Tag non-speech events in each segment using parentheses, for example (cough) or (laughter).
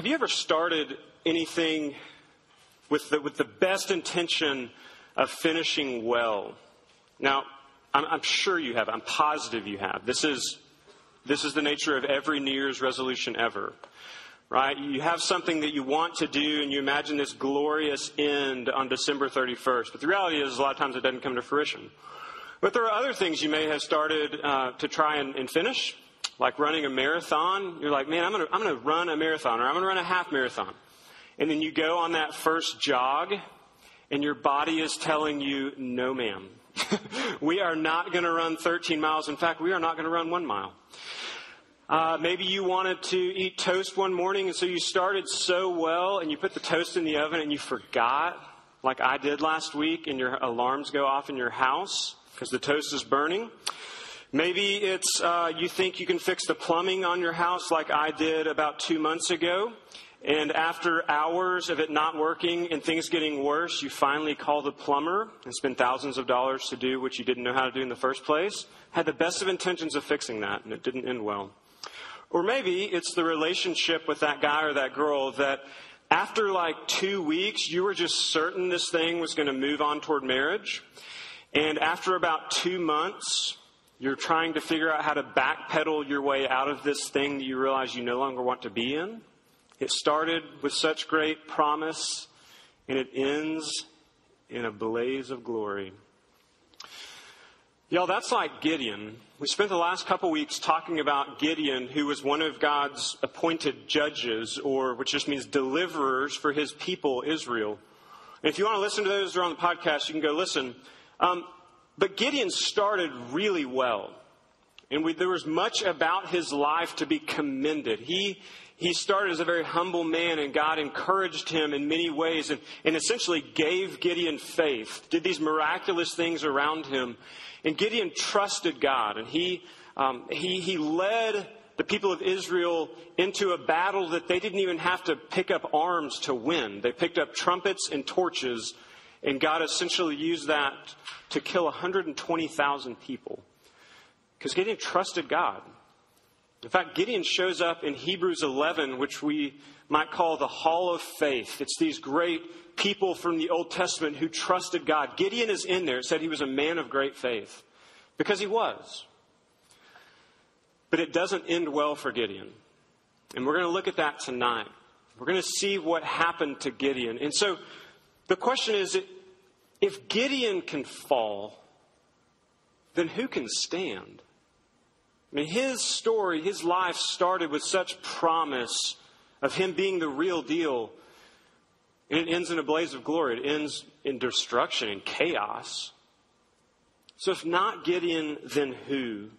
Have you ever started anything with the, with the best intention of finishing well? Now, I'm, I'm sure you have. I'm positive you have. This is, this is the nature of every New Year's resolution ever right? You have something that you want to do and you imagine this glorious end on December 31st. But the reality is, a lot of times it doesn't come to fruition. But there are other things you may have started uh, to try and, and, finish, like running a marathon. You're like, man, I'm going to I'm going to run a marathon or I'm going to run a half marathon. And then you go on that first jog and your body is telling you, no, ma'am. (laughs) we are not going to run 13 miles. In fact, we are not going to run one mile. Uh, maybe you wanted to eat toast one morning, and so you started so well, and you put the toast in the oven, and you forgot, like I did last week, and your alarms go off in your house because the toast is burning. Maybe it's uh, you think you can fix the plumbing on your house, like I did about two months ago. And after hours of it not working and things getting worse, you finally call the plumber and spend thousands of dollars to do what you didn't know how to do in the first place. Had the best of intentions of fixing that, and it didn't end well. Or maybe it's the relationship with that guy or that girl that after like two weeks, you were just certain this thing was going to move on toward marriage. And after about two months, you're trying to figure out how to backpedal your way out of this thing that you realize you no longer want to be in. It started with such great promise, and it ends in a blaze of glory. Y'all, that's like Gideon. We spent the last couple weeks talking about Gideon, who was one of God's appointed judges, or which just means deliverers for his people, Israel. And if you want to listen to those who are on the podcast, you can go listen. Um, but Gideon started really well. And we, there was much about his life to be commended. He, he started as a very humble man, and God encouraged him in many ways and, and essentially gave Gideon faith, did these miraculous things around him. And Gideon trusted God, and he, um, he, he led the people of Israel into a battle that they didn't even have to pick up arms to win. They picked up trumpets and torches, and God essentially used that to kill 120,000 people. Because Gideon trusted God. In fact, Gideon shows up in Hebrews 11, which we might call the Hall of Faith. It's these great people from the Old Testament who trusted God. Gideon is in there. It said he was a man of great faith because he was. But it doesn't end well for Gideon. And we're going to look at that tonight. We're going to see what happened to Gideon. And so the question is if Gideon can fall, then who can stand? I mean, his story, his life started with such promise of him being the real deal. And it ends in a blaze of glory. It ends in destruction and chaos. So if not Gideon, then who?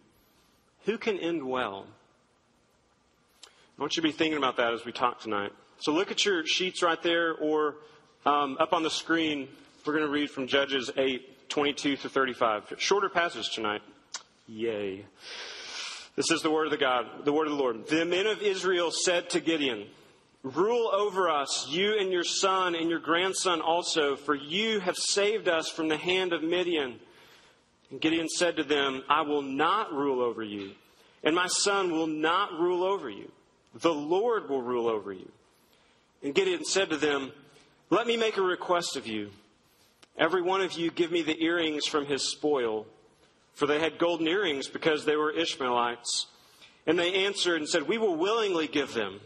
Who can end well? I want you to be thinking about that as we talk tonight. So look at your sheets right there or um, up on the screen. We're going to read from Judges 8, 22 to 35. Shorter passage tonight. Yay. This is the word of the God, the word of the Lord. The men of Israel said to Gideon, Rule over us, you and your son and your grandson also, for you have saved us from the hand of Midian. And Gideon said to them, I will not rule over you, and my son will not rule over you. The Lord will rule over you. And Gideon said to them, Let me make a request of you. Every one of you give me the earrings from his spoil. For they had golden earrings because they were Ishmaelites. And they answered and said, We will willingly give them.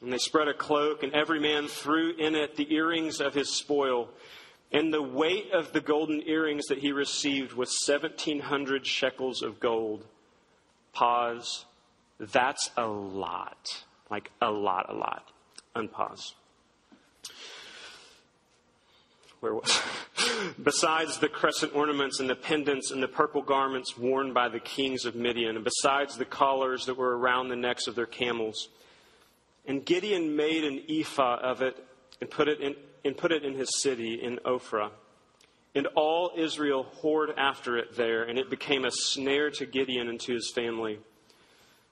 And they spread a cloak, and every man threw in it the earrings of his spoil. And the weight of the golden earrings that he received was 1,700 shekels of gold. Pause. That's a lot. Like a lot, a lot. Unpause. Where was (laughs) Besides the crescent ornaments and the pendants and the purple garments worn by the kings of Midian, and besides the collars that were around the necks of their camels, and Gideon made an ephod of it and put it in, and put it in his city in Ophrah. And all Israel whored after it there, and it became a snare to Gideon and to his family.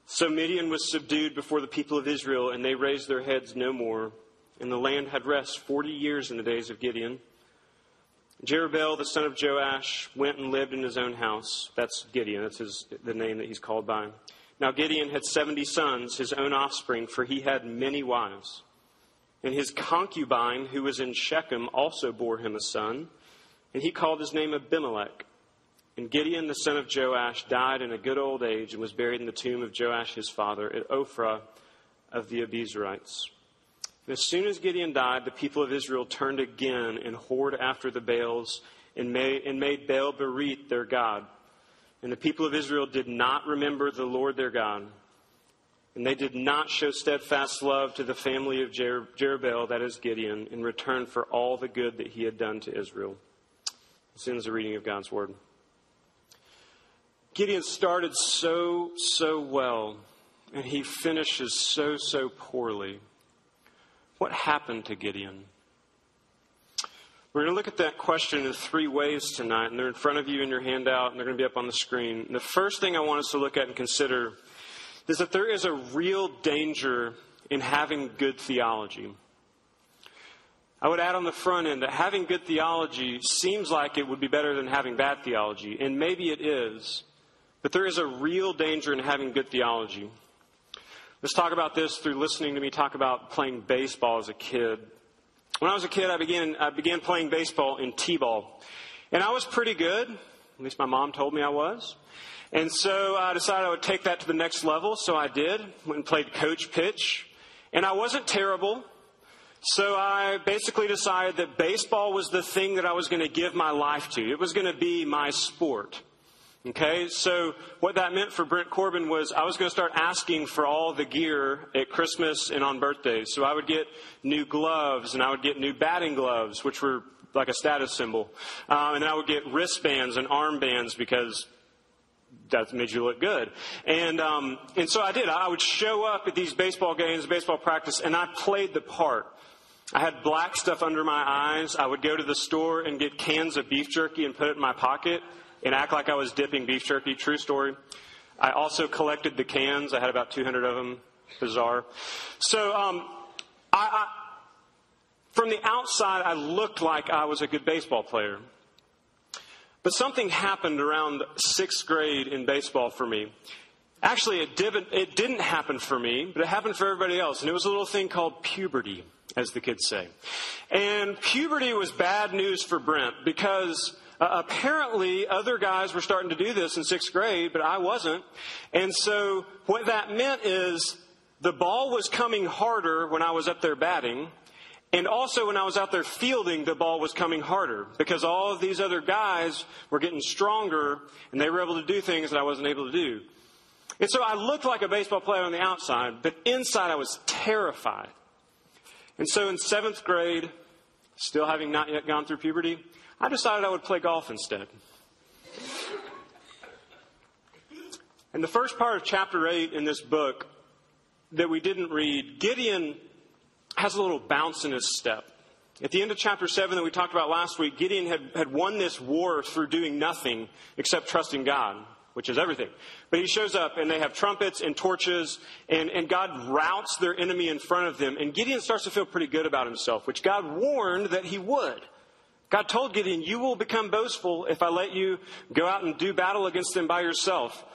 So Midian was subdued before the people of Israel, and they raised their heads no more. And the land had rest forty years in the days of Gideon. Jerubbaal, the son of Joash, went and lived in his own house. That's Gideon. That's his, the name that he's called by. Now Gideon had seventy sons, his own offspring, for he had many wives. And his concubine, who was in Shechem, also bore him a son, and he called his name Abimelech. And Gideon, the son of Joash, died in a good old age and was buried in the tomb of Joash his father at Ophrah of the Abiezrites. As soon as Gideon died, the people of Israel turned again and whored after the Baals and made, and made Baal Berith their God. And the people of Israel did not remember the Lord their God. And they did not show steadfast love to the family of Jer- Jerubbaal, that is Gideon, in return for all the good that he had done to Israel. This ends the reading of God's word. Gideon started so, so well, and he finishes so, so poorly. What happened to Gideon? We're going to look at that question in three ways tonight, and they're in front of you in your handout, and they're going to be up on the screen. And the first thing I want us to look at and consider is that there is a real danger in having good theology. I would add on the front end that having good theology seems like it would be better than having bad theology, and maybe it is. But there is a real danger in having good theology. Let's talk about this through listening to me talk about playing baseball as a kid. When I was a kid, I began, I began playing baseball in T-ball. And I was pretty good. At least my mom told me I was. And so I decided I would take that to the next level. So I did. Went and played coach pitch. And I wasn't terrible. So I basically decided that baseball was the thing that I was going to give my life to. It was going to be my sport. Okay, so what that meant for Brent Corbin was I was going to start asking for all the gear at Christmas and on birthdays. So I would get new gloves and I would get new batting gloves, which were like a status symbol. Um, and I would get wristbands and armbands because that made you look good. And, um, and so I did. I would show up at these baseball games, baseball practice, and I played the part. I had black stuff under my eyes. I would go to the store and get cans of beef jerky and put it in my pocket and act like I was dipping beef jerky. True story. I also collected the cans. I had about 200 of them. Bizarre. So, um, I, I, from the outside, I looked like I was a good baseball player. But something happened around sixth grade in baseball for me. Actually, it didn't, it didn't happen for me, but it happened for everybody else. And it was a little thing called puberty, as the kids say. And puberty was bad news for Brent because uh, apparently, other guys were starting to do this in sixth grade, but I wasn't. And so, what that meant is the ball was coming harder when I was up there batting. And also, when I was out there fielding, the ball was coming harder because all of these other guys were getting stronger and they were able to do things that I wasn't able to do. And so I looked like a baseball player on the outside, but inside I was terrified. And so in seventh grade, still having not yet gone through puberty, I decided I would play golf instead. In the first part of chapter 8 in this book that we didn't read, Gideon has a little bounce in his step. At the end of chapter 7 that we talked about last week, Gideon had, had won this war through doing nothing except trusting God, which is everything. But he shows up and they have trumpets and torches, and, and God routs their enemy in front of them. And Gideon starts to feel pretty good about himself, which God warned that he would. God told Gideon, You will become boastful if I let you go out and do battle against them by yourself.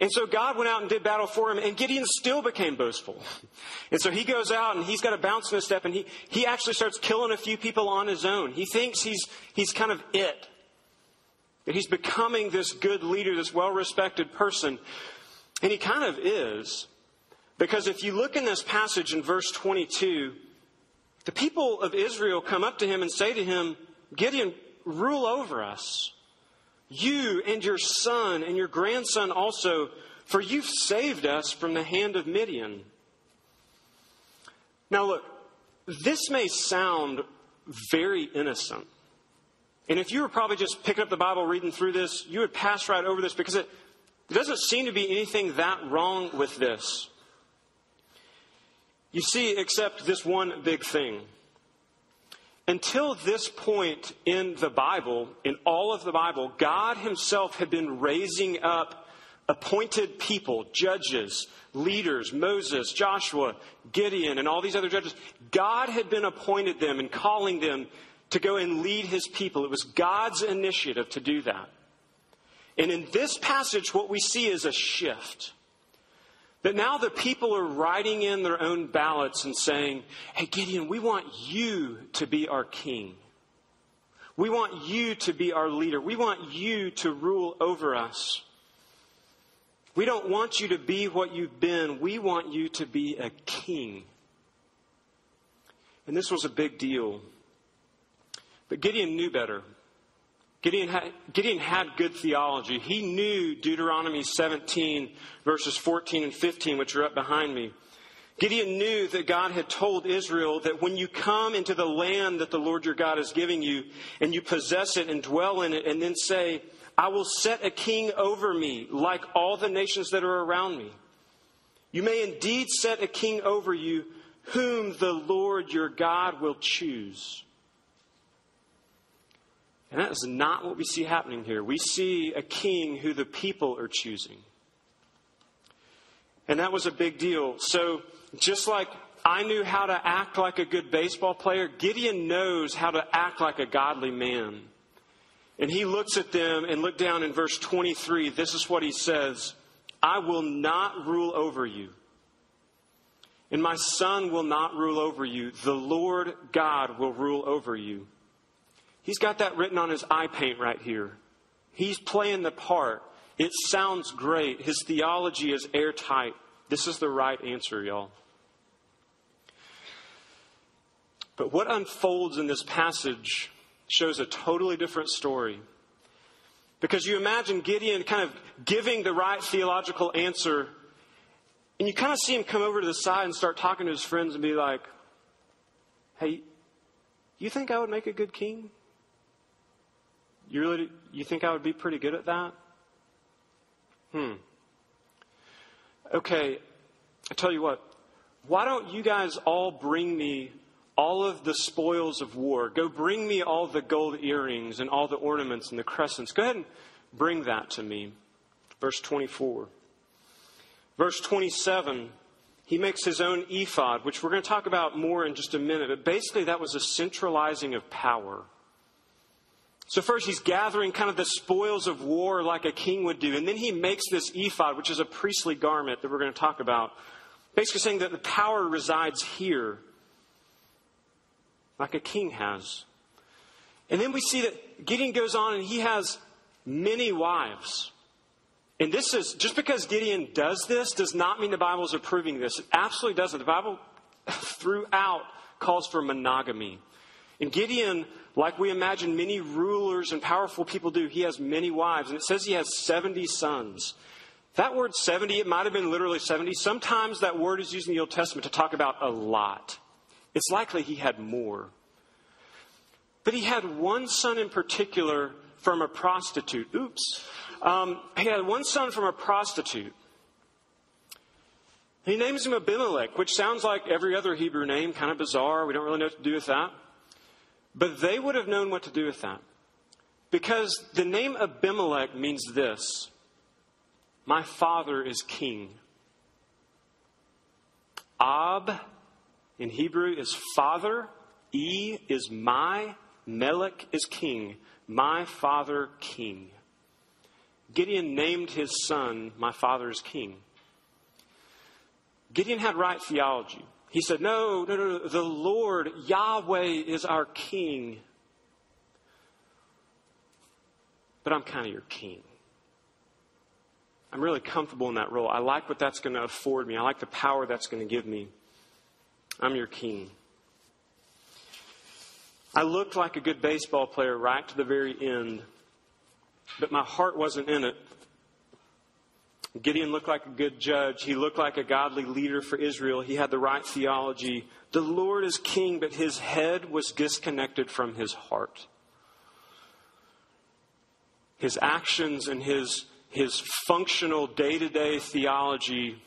And so God went out and did battle for him, and Gideon still became boastful. And so he goes out and he's got a bounce in his step, and he, he actually starts killing a few people on his own. He thinks he's, he's kind of it. That he's becoming this good leader, this well respected person. And he kind of is. Because if you look in this passage in verse 22, the people of Israel come up to him and say to him, Gideon, rule over us. You and your son and your grandson also, for you've saved us from the hand of Midian. Now, look, this may sound very innocent. And if you were probably just picking up the Bible, reading through this, you would pass right over this because it, it doesn't seem to be anything that wrong with this. You see, except this one big thing. Until this point in the Bible, in all of the Bible, God Himself had been raising up appointed people, judges, leaders, Moses, Joshua, Gideon, and all these other judges. God had been appointed them and calling them to go and lead His people. It was God's initiative to do that. And in this passage, what we see is a shift. That now the people are writing in their own ballots and saying, Hey, Gideon, we want you to be our king. We want you to be our leader. We want you to rule over us. We don't want you to be what you've been. We want you to be a king. And this was a big deal. But Gideon knew better. Gideon had, Gideon had good theology. He knew Deuteronomy 17, verses 14 and 15, which are up behind me. Gideon knew that God had told Israel that when you come into the land that the Lord your God is giving you, and you possess it and dwell in it, and then say, I will set a king over me, like all the nations that are around me. You may indeed set a king over you, whom the Lord your God will choose. And that is not what we see happening here. We see a king who the people are choosing. And that was a big deal. So, just like I knew how to act like a good baseball player, Gideon knows how to act like a godly man. And he looks at them and look down in verse 23. This is what he says I will not rule over you. And my son will not rule over you. The Lord God will rule over you. He's got that written on his eye paint right here. He's playing the part. It sounds great. His theology is airtight. This is the right answer, y'all. But what unfolds in this passage shows a totally different story. Because you imagine Gideon kind of giving the right theological answer, and you kind of see him come over to the side and start talking to his friends and be like, Hey, you think I would make a good king? You really you think I would be pretty good at that? Hmm. Okay, I tell you what. Why don't you guys all bring me all of the spoils of war? Go bring me all the gold earrings and all the ornaments and the crescents. Go ahead and bring that to me. Verse 24. Verse 27, he makes his own ephod, which we're going to talk about more in just a minute. But basically, that was a centralizing of power. So, first, he's gathering kind of the spoils of war like a king would do. And then he makes this ephod, which is a priestly garment that we're going to talk about, basically saying that the power resides here, like a king has. And then we see that Gideon goes on and he has many wives. And this is just because Gideon does this does not mean the Bible is approving this. It absolutely doesn't. The Bible (laughs) throughout calls for monogamy. And Gideon like we imagine many rulers and powerful people do, he has many wives. And it says he has 70 sons. That word 70, it might have been literally 70. Sometimes that word is used in the Old Testament to talk about a lot. It's likely he had more. But he had one son in particular from a prostitute. Oops. Um, he had one son from a prostitute. He names him Abimelech, which sounds like every other Hebrew name, kind of bizarre. We don't really know what to do with that. But they would have known what to do with that. Because the name Abimelech means this My father is king. Ab in Hebrew is father, E is my, Melech is king. My father, king. Gideon named his son, My father is king. Gideon had right theology. He said, No, no, no, the Lord, Yahweh, is our king. But I'm kind of your king. I'm really comfortable in that role. I like what that's going to afford me, I like the power that's going to give me. I'm your king. I looked like a good baseball player right to the very end, but my heart wasn't in it. Gideon looked like a good judge. He looked like a godly leader for Israel. He had the right theology. The Lord is king, but his head was disconnected from his heart. His actions and his, his functional day to day theology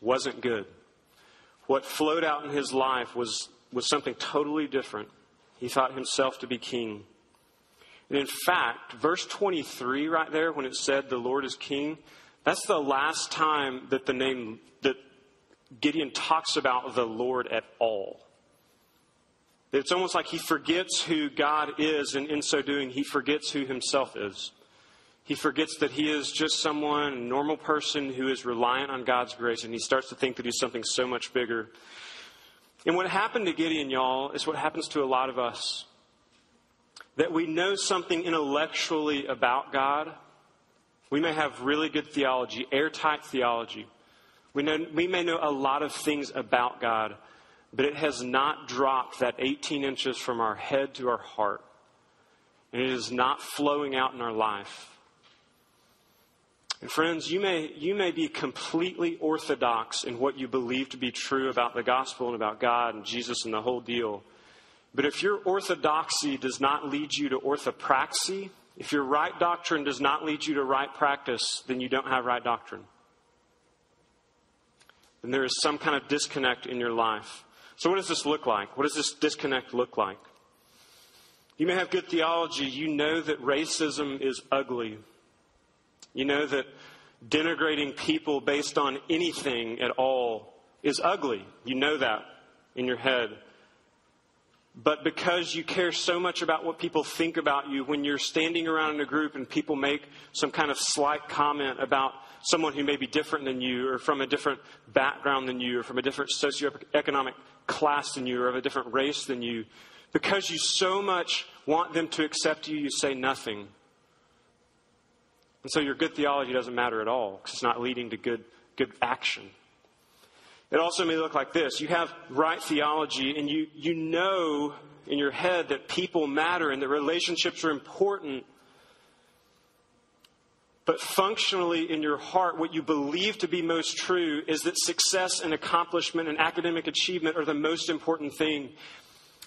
wasn't good. What flowed out in his life was, was something totally different. He thought himself to be king. And in fact, verse 23 right there, when it said the Lord is king, that's the last time that the name that Gideon talks about the Lord at all. It's almost like he forgets who God is, and in so doing, he forgets who himself is. He forgets that he is just someone, a normal person who is reliant on God's grace, and he starts to think that he's something so much bigger. And what happened to Gideon, y'all, is what happens to a lot of us. That we know something intellectually about God. We may have really good theology, airtight theology. We, know, we may know a lot of things about God, but it has not dropped that 18 inches from our head to our heart. And it is not flowing out in our life. And friends, you may, you may be completely orthodox in what you believe to be true about the gospel and about God and Jesus and the whole deal. But if your orthodoxy does not lead you to orthopraxy, if your right doctrine does not lead you to right practice, then you don't have right doctrine. Then there is some kind of disconnect in your life. So, what does this look like? What does this disconnect look like? You may have good theology. You know that racism is ugly. You know that denigrating people based on anything at all is ugly. You know that in your head. But because you care so much about what people think about you, when you're standing around in a group and people make some kind of slight comment about someone who may be different than you, or from a different background than you, or from a different socioeconomic class than you, or of a different race than you, because you so much want them to accept you, you say nothing. And so your good theology doesn't matter at all because it's not leading to good, good action. It also may look like this. You have right theology and you, you know in your head that people matter and that relationships are important. But functionally in your heart, what you believe to be most true is that success and accomplishment and academic achievement are the most important thing.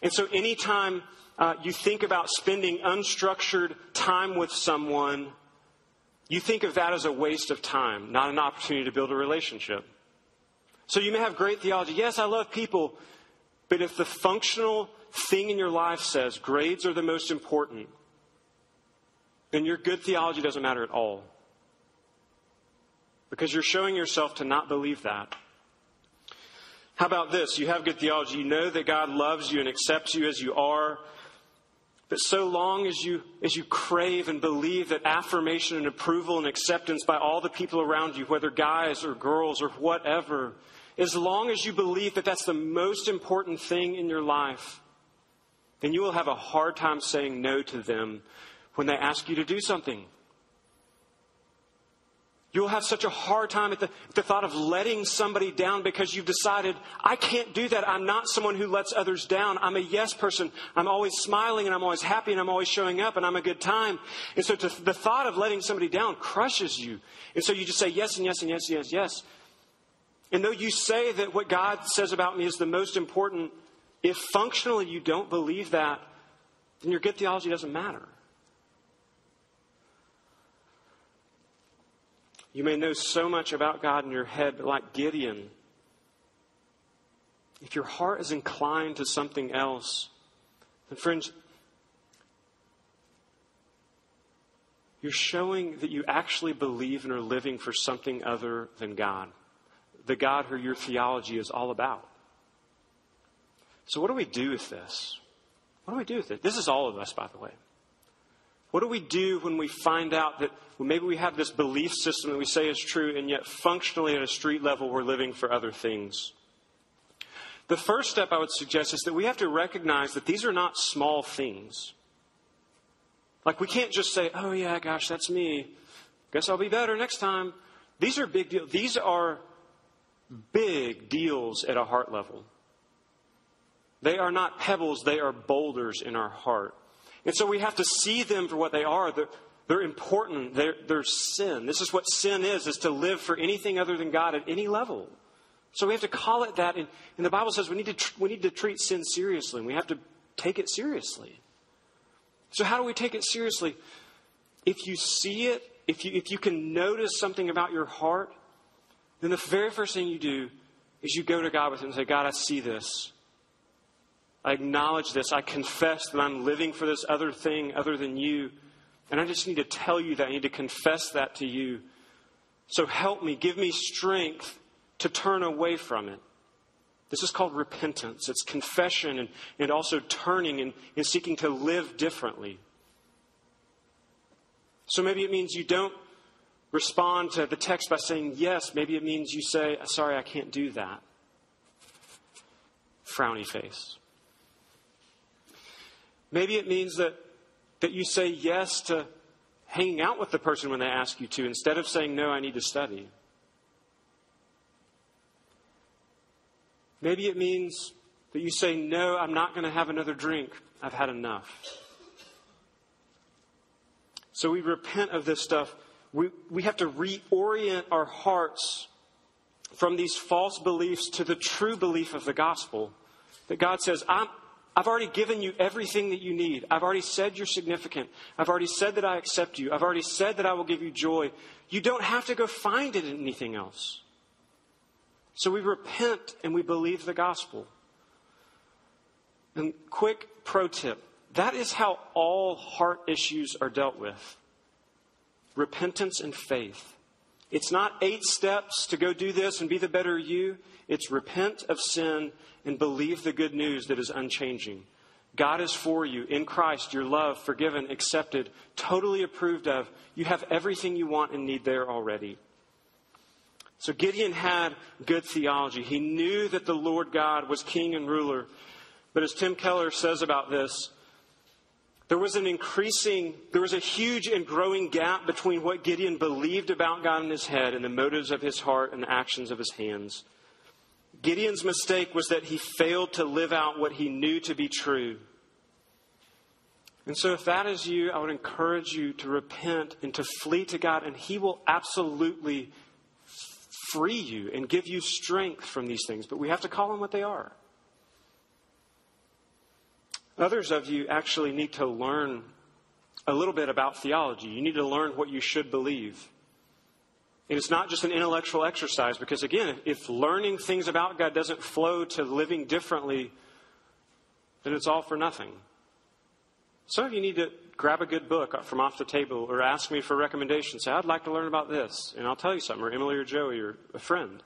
And so anytime uh, you think about spending unstructured time with someone, you think of that as a waste of time, not an opportunity to build a relationship. So you may have great theology. Yes, I love people. But if the functional thing in your life says grades are the most important, then your good theology doesn't matter at all. Because you're showing yourself to not believe that. How about this? You have good theology. You know that God loves you and accepts you as you are. But so long as you, as you crave and believe that affirmation and approval and acceptance by all the people around you, whether guys or girls or whatever, as long as you believe that that's the most important thing in your life, then you will have a hard time saying no to them when they ask you to do something. You'll have such a hard time at the, at the, thought of letting somebody down because you've decided, I can't do that. I'm not someone who lets others down. I'm a yes person. I'm always smiling and I'm always happy and I'm always showing up and I'm a good time. And so to, the thought of letting somebody down crushes you. And so you just say yes and yes and yes and yes, yes. And though you say that what God says about me is the most important, if functionally you don't believe that, then your good theology doesn't matter. You may know so much about God in your head, but like Gideon, if your heart is inclined to something else, then, friends, you're showing that you actually believe and are living for something other than God, the God who your theology is all about. So, what do we do with this? What do we do with it? This is all of us, by the way. What do we do when we find out that maybe we have this belief system that we say is true, and yet functionally at a street level we're living for other things? The first step I would suggest is that we have to recognize that these are not small things. Like we can't just say, oh yeah, gosh, that's me. Guess I'll be better next time. These are big deals. These are big deals at a heart level. They are not pebbles, they are boulders in our heart. And so we have to see them for what they are. They're, they're important. They're, they're sin. This is what sin is, is to live for anything other than God at any level. So we have to call it that. And, and the Bible says we need, to tr- we need to treat sin seriously, and we have to take it seriously. So how do we take it seriously? If you see it, if you, if you can notice something about your heart, then the very first thing you do is you go to God with it and say, God, I see this. I acknowledge this. I confess that I'm living for this other thing other than you. And I just need to tell you that. I need to confess that to you. So help me. Give me strength to turn away from it. This is called repentance. It's confession and, and also turning and, and seeking to live differently. So maybe it means you don't respond to the text by saying yes. Maybe it means you say, Sorry, I can't do that. Frowny face. Maybe it means that, that you say yes to hanging out with the person when they ask you to instead of saying, No, I need to study. Maybe it means that you say, No, I'm not going to have another drink. I've had enough. So we repent of this stuff. We, we have to reorient our hearts from these false beliefs to the true belief of the gospel. That God says, i have already given you everything that you need. I've already said you're significant. I've already said that I accept you. I've already said that I will give you joy. You don't have to go find it in anything else. So we repent and we believe the gospel. And quick pro tip that is how all heart issues are dealt with repentance and faith. It's not eight steps to go do this and be the better you. It's repent of sin and believe the good news that is unchanging. God is for you in Christ. You're loved, forgiven, accepted, totally approved of. You have everything you want and need there already. So Gideon had good theology. He knew that the Lord God was king and ruler. But as Tim Keller says about this, there was an increasing, there was a huge and growing gap between what Gideon believed about God in his head and the motives of his heart and the actions of his hands. Gideon's mistake was that he failed to live out what he knew to be true. And so, if that is you, I would encourage you to repent and to flee to God, and He will absolutely free you and give you strength from these things. But we have to call them what they are. Others of you actually need to learn a little bit about theology. You need to learn what you should believe. And it's not just an intellectual exercise, because again, if learning things about God doesn't flow to living differently, then it's all for nothing. Some of you need to grab a good book from off the table or ask me for recommendations. Say, I'd like to learn about this. And I'll tell you something, or Emily or Joey or a friend.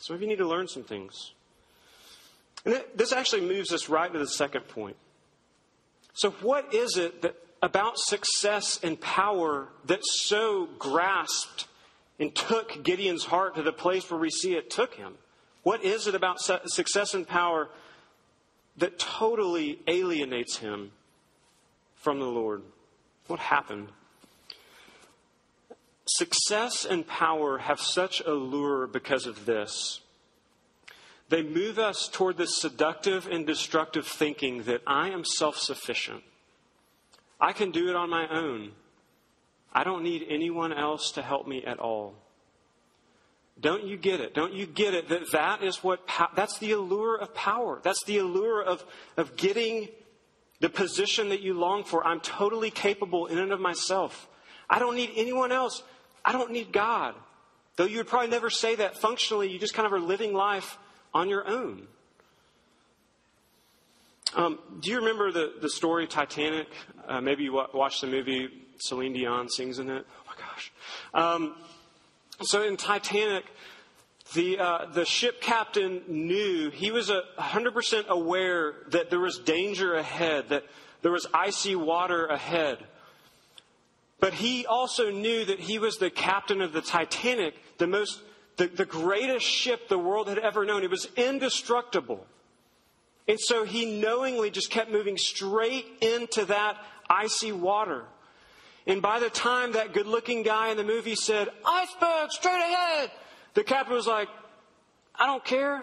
Some of you need to learn some things. And this actually moves us right to the second point. So, what is it that about success and power that so grasped and took Gideon's heart to the place where we see it took him? What is it about success and power that totally alienates him from the Lord? What happened? Success and power have such a lure because of this. They move us toward this seductive and destructive thinking that I am self sufficient. I can do it on my own. I don't need anyone else to help me at all. Don't you get it? Don't you get it that that is what, that's the allure of power. That's the allure of, of getting the position that you long for. I'm totally capable in and of myself. I don't need anyone else. I don't need God. Though you would probably never say that functionally, you just kind of are living life on your own. Um, do you remember the, the story Titanic? Uh, maybe you watched the movie. Celine Dion sings in it. Oh my gosh. Um, so in Titanic, the, uh, the ship captain knew, he was a 100% aware that there was danger ahead, that there was icy water ahead. But he also knew that he was the captain of the Titanic, the most the, the greatest ship the world had ever known. It was indestructible. And so he knowingly just kept moving straight into that icy water. And by the time that good looking guy in the movie said, iceberg, straight ahead, the captain was like, I don't care.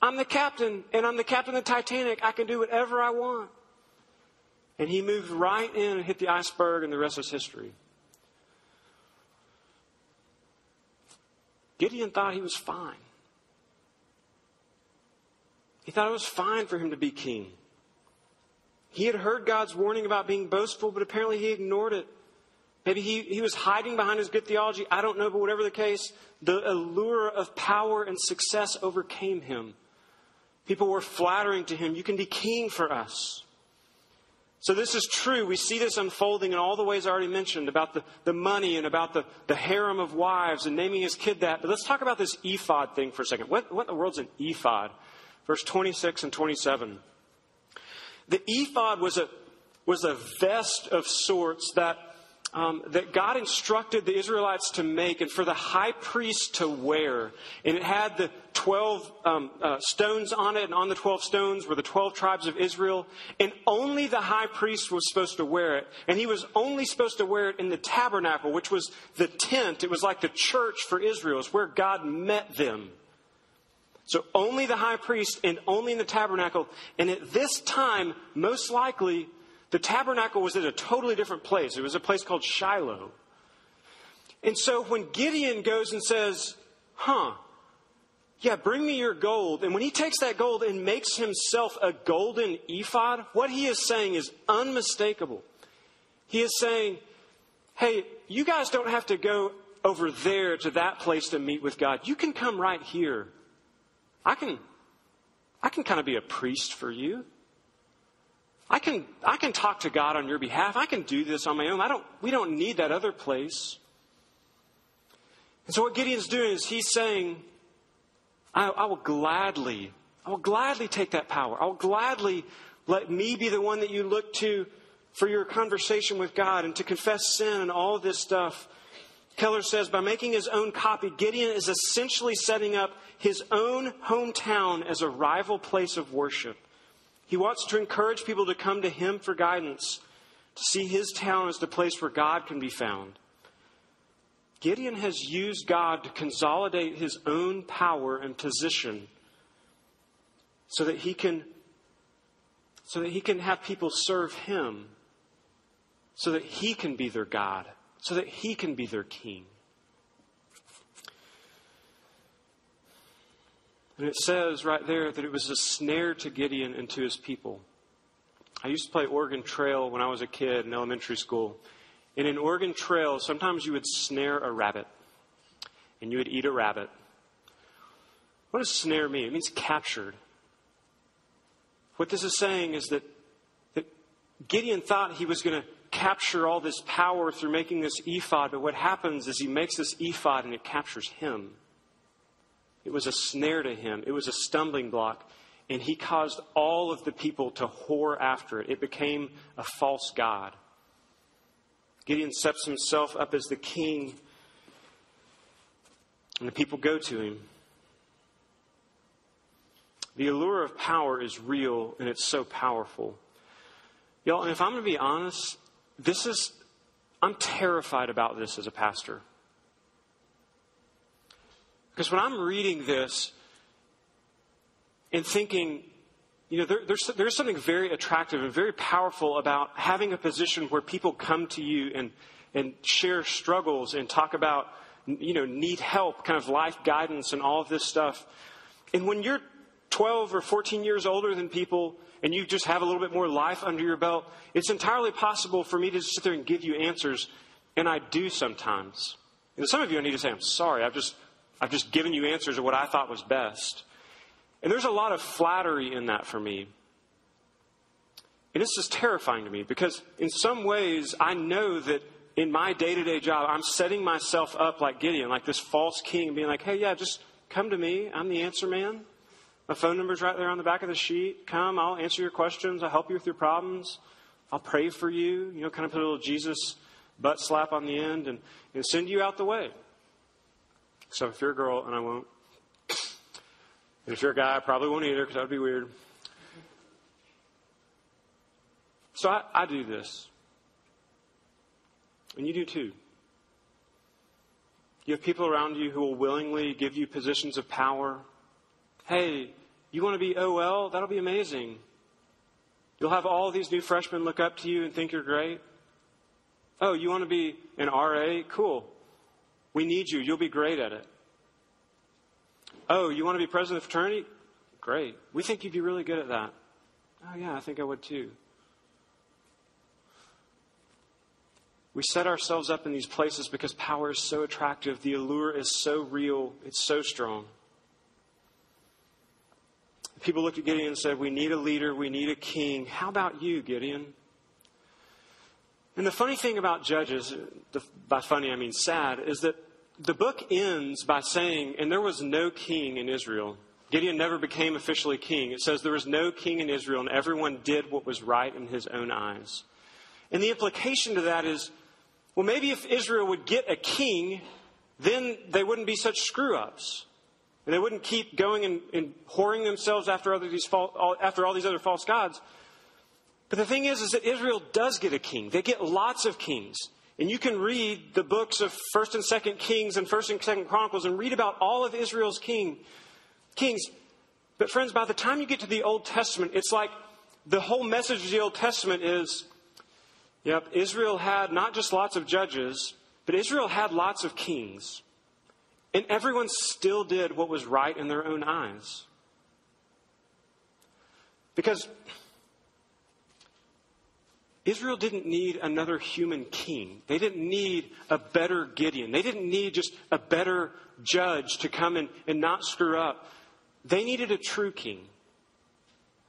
I'm the captain, and I'm the captain of the Titanic. I can do whatever I want. And he moved right in and hit the iceberg, and the rest is history. Gideon thought he was fine. He thought it was fine for him to be king. He had heard God's warning about being boastful, but apparently he ignored it. Maybe he, he was hiding behind his good theology. I don't know, but whatever the case, the allure of power and success overcame him. People were flattering to him. You can be king for us. So this is true. We see this unfolding in all the ways I already mentioned about the, the money and about the, the harem of wives and naming his kid that. But let's talk about this ephod thing for a second. What, what in the world's an ephod? Verse 26 and 27. The ephod was a, was a vest of sorts that um, that God instructed the Israelites to make and for the high priest to wear. And it had the 12 um, uh, stones on it, and on the 12 stones were the 12 tribes of Israel. And only the high priest was supposed to wear it. And he was only supposed to wear it in the tabernacle, which was the tent. It was like the church for Israel, it's where God met them. So only the high priest and only in the tabernacle. And at this time, most likely, the tabernacle was at a totally different place. It was a place called Shiloh. And so when Gideon goes and says, huh, yeah, bring me your gold. And when he takes that gold and makes himself a golden ephod, what he is saying is unmistakable. He is saying, hey, you guys don't have to go over there to that place to meet with God. You can come right here. I can, I can kind of be a priest for you. I can, I can talk to God on your behalf. I can do this on my own. I don't, we don't need that other place. And so what Gideon's doing is he's saying, I, I will gladly, I will gladly take that power. I will gladly let me be the one that you look to for your conversation with God and to confess sin and all this stuff. Keller says by making his own copy, Gideon is essentially setting up his own hometown as a rival place of worship. He wants to encourage people to come to him for guidance, to see his town as the place where God can be found. Gideon has used God to consolidate his own power and position so that he can so that he can have people serve him so that he can be their God, so that he can be their king. And it says right there that it was a snare to Gideon and to his people. I used to play Oregon Trail when I was a kid in elementary school. And in Oregon Trail, sometimes you would snare a rabbit and you would eat a rabbit. What does snare mean? It means captured. What this is saying is that, that Gideon thought he was going to capture all this power through making this ephod, but what happens is he makes this ephod and it captures him. It was a snare to him, it was a stumbling block, and he caused all of the people to whore after it. It became a false God. Gideon sets himself up as the king, and the people go to him. The allure of power is real, and it's so powerful. Y'all, and if I'm going to be honest, this is, I'm terrified about this as a pastor. Because when I'm reading this and thinking, you know, there, there's, there's something very attractive and very powerful about having a position where people come to you and, and share struggles and talk about, you know, need help, kind of life guidance and all of this stuff. And when you're 12 or 14 years older than people and you just have a little bit more life under your belt, it's entirely possible for me to sit there and give you answers. And I do sometimes. And some of you I need to say, I'm sorry, I've just, I've just given you answers of what I thought was best. And there's a lot of flattery in that for me. And this is terrifying to me because, in some ways, I know that in my day to day job, I'm setting myself up like Gideon, like this false king, being like, hey, yeah, just come to me. I'm the answer man. My phone number's right there on the back of the sheet. Come, I'll answer your questions. I'll help you with your problems. I'll pray for you. You know, kind of put a little Jesus butt slap on the end and, and send you out the way. So if you're a girl, and I won't. And if you're a guy, I probably won't either because that would be weird. So I, I do this. And you do too. You have people around you who will willingly give you positions of power. Hey, you want to be oh OL? That'll be amazing. You'll have all these new freshmen look up to you and think you're great. Oh, you want to be an RA? Cool. We need you. You'll be great at it. Oh, you want to be president of the fraternity? Great. We think you'd be really good at that. Oh, yeah, I think I would too. We set ourselves up in these places because power is so attractive, the allure is so real, it's so strong. People looked at Gideon and said, We need a leader, we need a king. How about you, Gideon? And the funny thing about Judges, by funny I mean sad, is that the book ends by saying, and there was no king in Israel. Gideon never became officially king. It says there was no king in Israel, and everyone did what was right in his own eyes. And the implication to that is well, maybe if Israel would get a king, then they wouldn't be such screw ups. And they wouldn't keep going and, and whoring themselves after, other these all, after all these other false gods. But the thing is, is that Israel does get a king. They get lots of kings. And you can read the books of 1st and 2nd Kings and 1st and 2nd Chronicles and read about all of Israel's king, kings. But friends, by the time you get to the Old Testament, it's like the whole message of the Old Testament is, yep, Israel had not just lots of judges, but Israel had lots of kings. And everyone still did what was right in their own eyes. Because Israel didn't need another human king. They didn't need a better Gideon. They didn't need just a better judge to come in and not screw up. They needed a true king.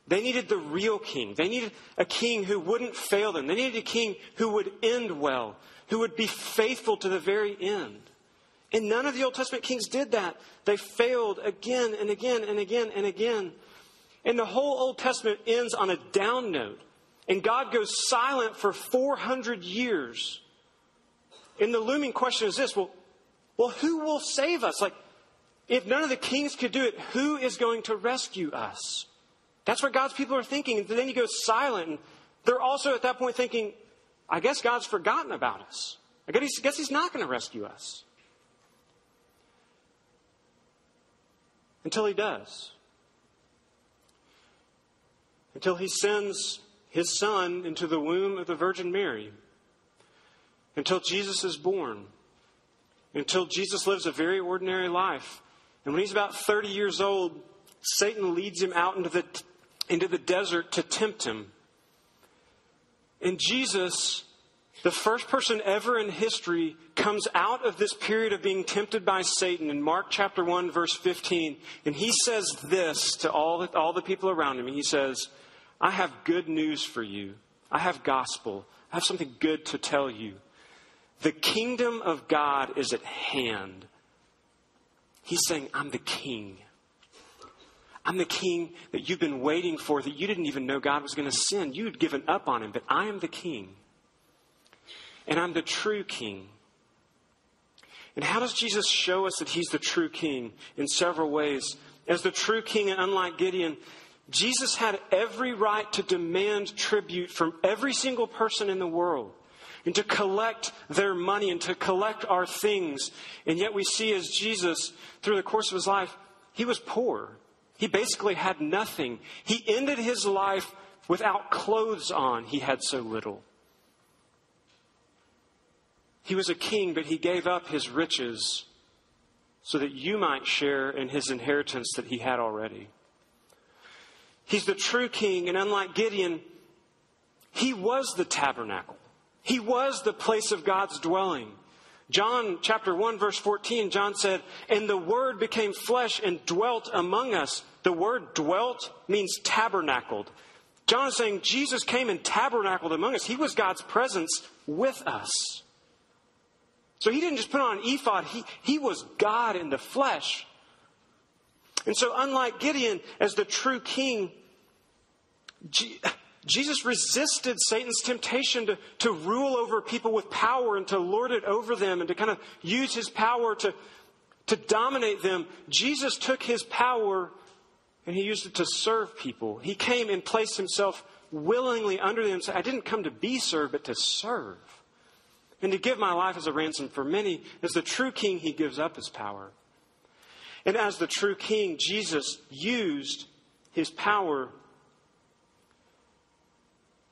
They needed the real king. They needed a king who wouldn't fail them. They needed a king who would end well, who would be faithful to the very end. And none of the Old Testament kings did that. They failed again and again and again and again. And the whole Old Testament ends on a down note. And God goes silent for 400 years. And the looming question is this well, well, who will save us? Like, if none of the kings could do it, who is going to rescue us? That's what God's people are thinking. And then he goes silent. And they're also at that point thinking, I guess God's forgotten about us. I guess he's not going to rescue us. Until he does. Until he sends his son into the womb of the Virgin Mary. Until Jesus is born. Until Jesus lives a very ordinary life. And when he's about 30 years old, Satan leads him out into the, into the desert to tempt him. And Jesus the first person ever in history comes out of this period of being tempted by Satan in Mark chapter 1, verse 15. And he says this to all the, all the people around him. He says, I have good news for you. I have gospel. I have something good to tell you. The kingdom of God is at hand. He's saying, I'm the king. I'm the king that you've been waiting for, that you didn't even know God was going to send. You had given up on him, but I am the king and I'm the true king. And how does Jesus show us that he's the true king? In several ways. As the true king, and unlike Gideon, Jesus had every right to demand tribute from every single person in the world and to collect their money and to collect our things. And yet we see as Jesus, through the course of his life, he was poor. He basically had nothing. He ended his life without clothes on. He had so little. He was a king, but he gave up his riches so that you might share in his inheritance that he had already. He's the true king, and unlike Gideon, he was the tabernacle. He was the place of God's dwelling. John chapter 1 verse 14, John said, And the word became flesh and dwelt among us. The word dwelt means tabernacled. John is saying Jesus came and tabernacled among us. He was God's presence with us. So he didn't just put on an ephod, he, he was God in the flesh. And so, unlike Gideon, as the true king, G- Jesus resisted Satan's temptation to, to rule over people with power and to lord it over them and to kind of use his power to, to dominate them. Jesus took his power and he used it to serve people. He came and placed himself willingly under them. I didn't come to be served, but to serve and to give my life as a ransom for many. As the true king, he gives up his power. And as the true king, Jesus used his power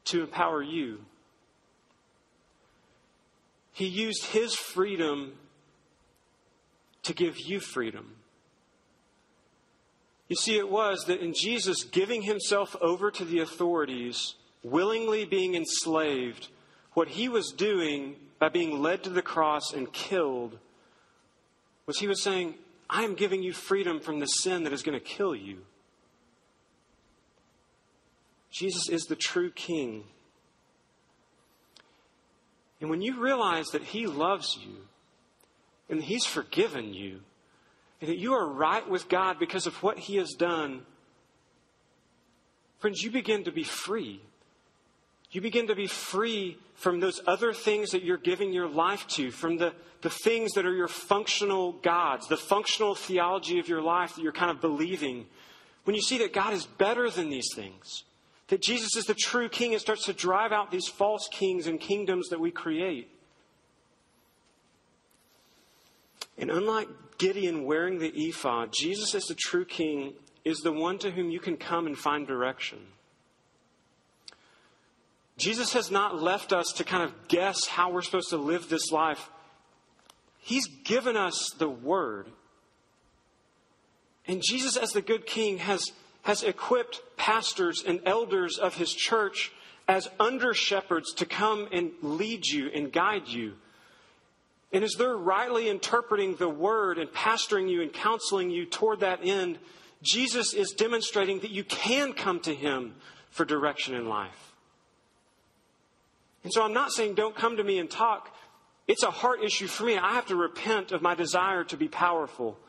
to empower you. He used his freedom to give you freedom. You see, it was that in Jesus giving himself over to the authorities, willingly being enslaved, what he was doing by being led to the cross and killed was he was saying, I am giving you freedom from the sin that is going to kill you. Jesus is the true king. And when you realize that he loves you and he's forgiven you and that you are right with God because of what he has done, friends, you begin to be free you begin to be free from those other things that you're giving your life to, from the, the things that are your functional gods, the functional theology of your life that you're kind of believing. When you see that God is better than these things, that Jesus is the true king, it starts to drive out these false kings and kingdoms that we create. And unlike Gideon wearing the ephod, Jesus, as the true king, is the one to whom you can come and find direction. Jesus has not left us to kind of guess how we're supposed to live this life. He's given us the word. And Jesus, as the good king, has, has equipped pastors and elders of his church as under shepherds to come and lead you and guide you. And as they're rightly interpreting the word and pastoring you and counseling you toward that end, Jesus is demonstrating that you can come to him for direction in life. And so I'm not saying don't come to me and talk. It's a heart issue for me. I have to repent of my desire to be powerful.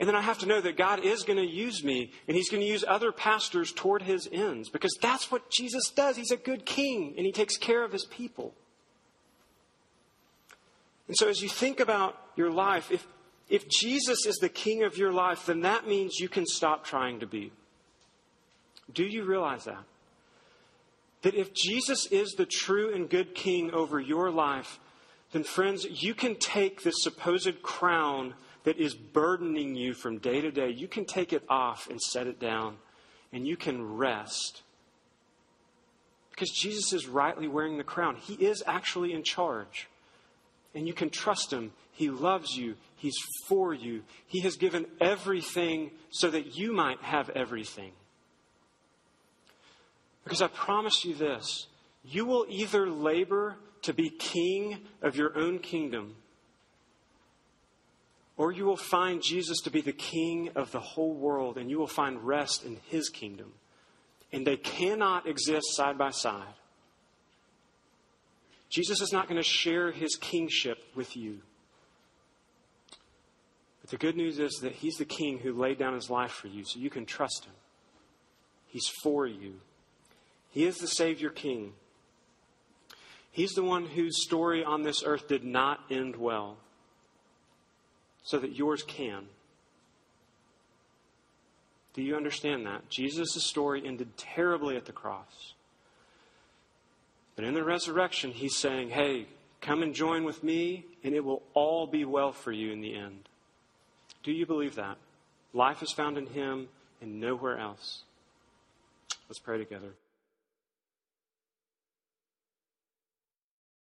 And then I have to know that God is going to use me and He's going to use other pastors toward His ends because that's what Jesus does. He's a good king and He takes care of His people. And so as you think about your life, if, if Jesus is the king of your life, then that means you can stop trying to be. Do you realize that? That if Jesus is the true and good king over your life, then, friends, you can take this supposed crown that is burdening you from day to day, you can take it off and set it down, and you can rest. Because Jesus is rightly wearing the crown. He is actually in charge. And you can trust him. He loves you. He's for you. He has given everything so that you might have everything. Because I promise you this you will either labor to be king of your own kingdom, or you will find Jesus to be the king of the whole world, and you will find rest in his kingdom. And they cannot exist side by side. Jesus is not going to share his kingship with you. But the good news is that he's the king who laid down his life for you, so you can trust him. He's for you. He is the Savior King. He's the one whose story on this earth did not end well, so that yours can. Do you understand that? Jesus' story ended terribly at the cross. But in the resurrection, he's saying, hey, come and join with me, and it will all be well for you in the end. Do you believe that? Life is found in him and nowhere else. Let's pray together.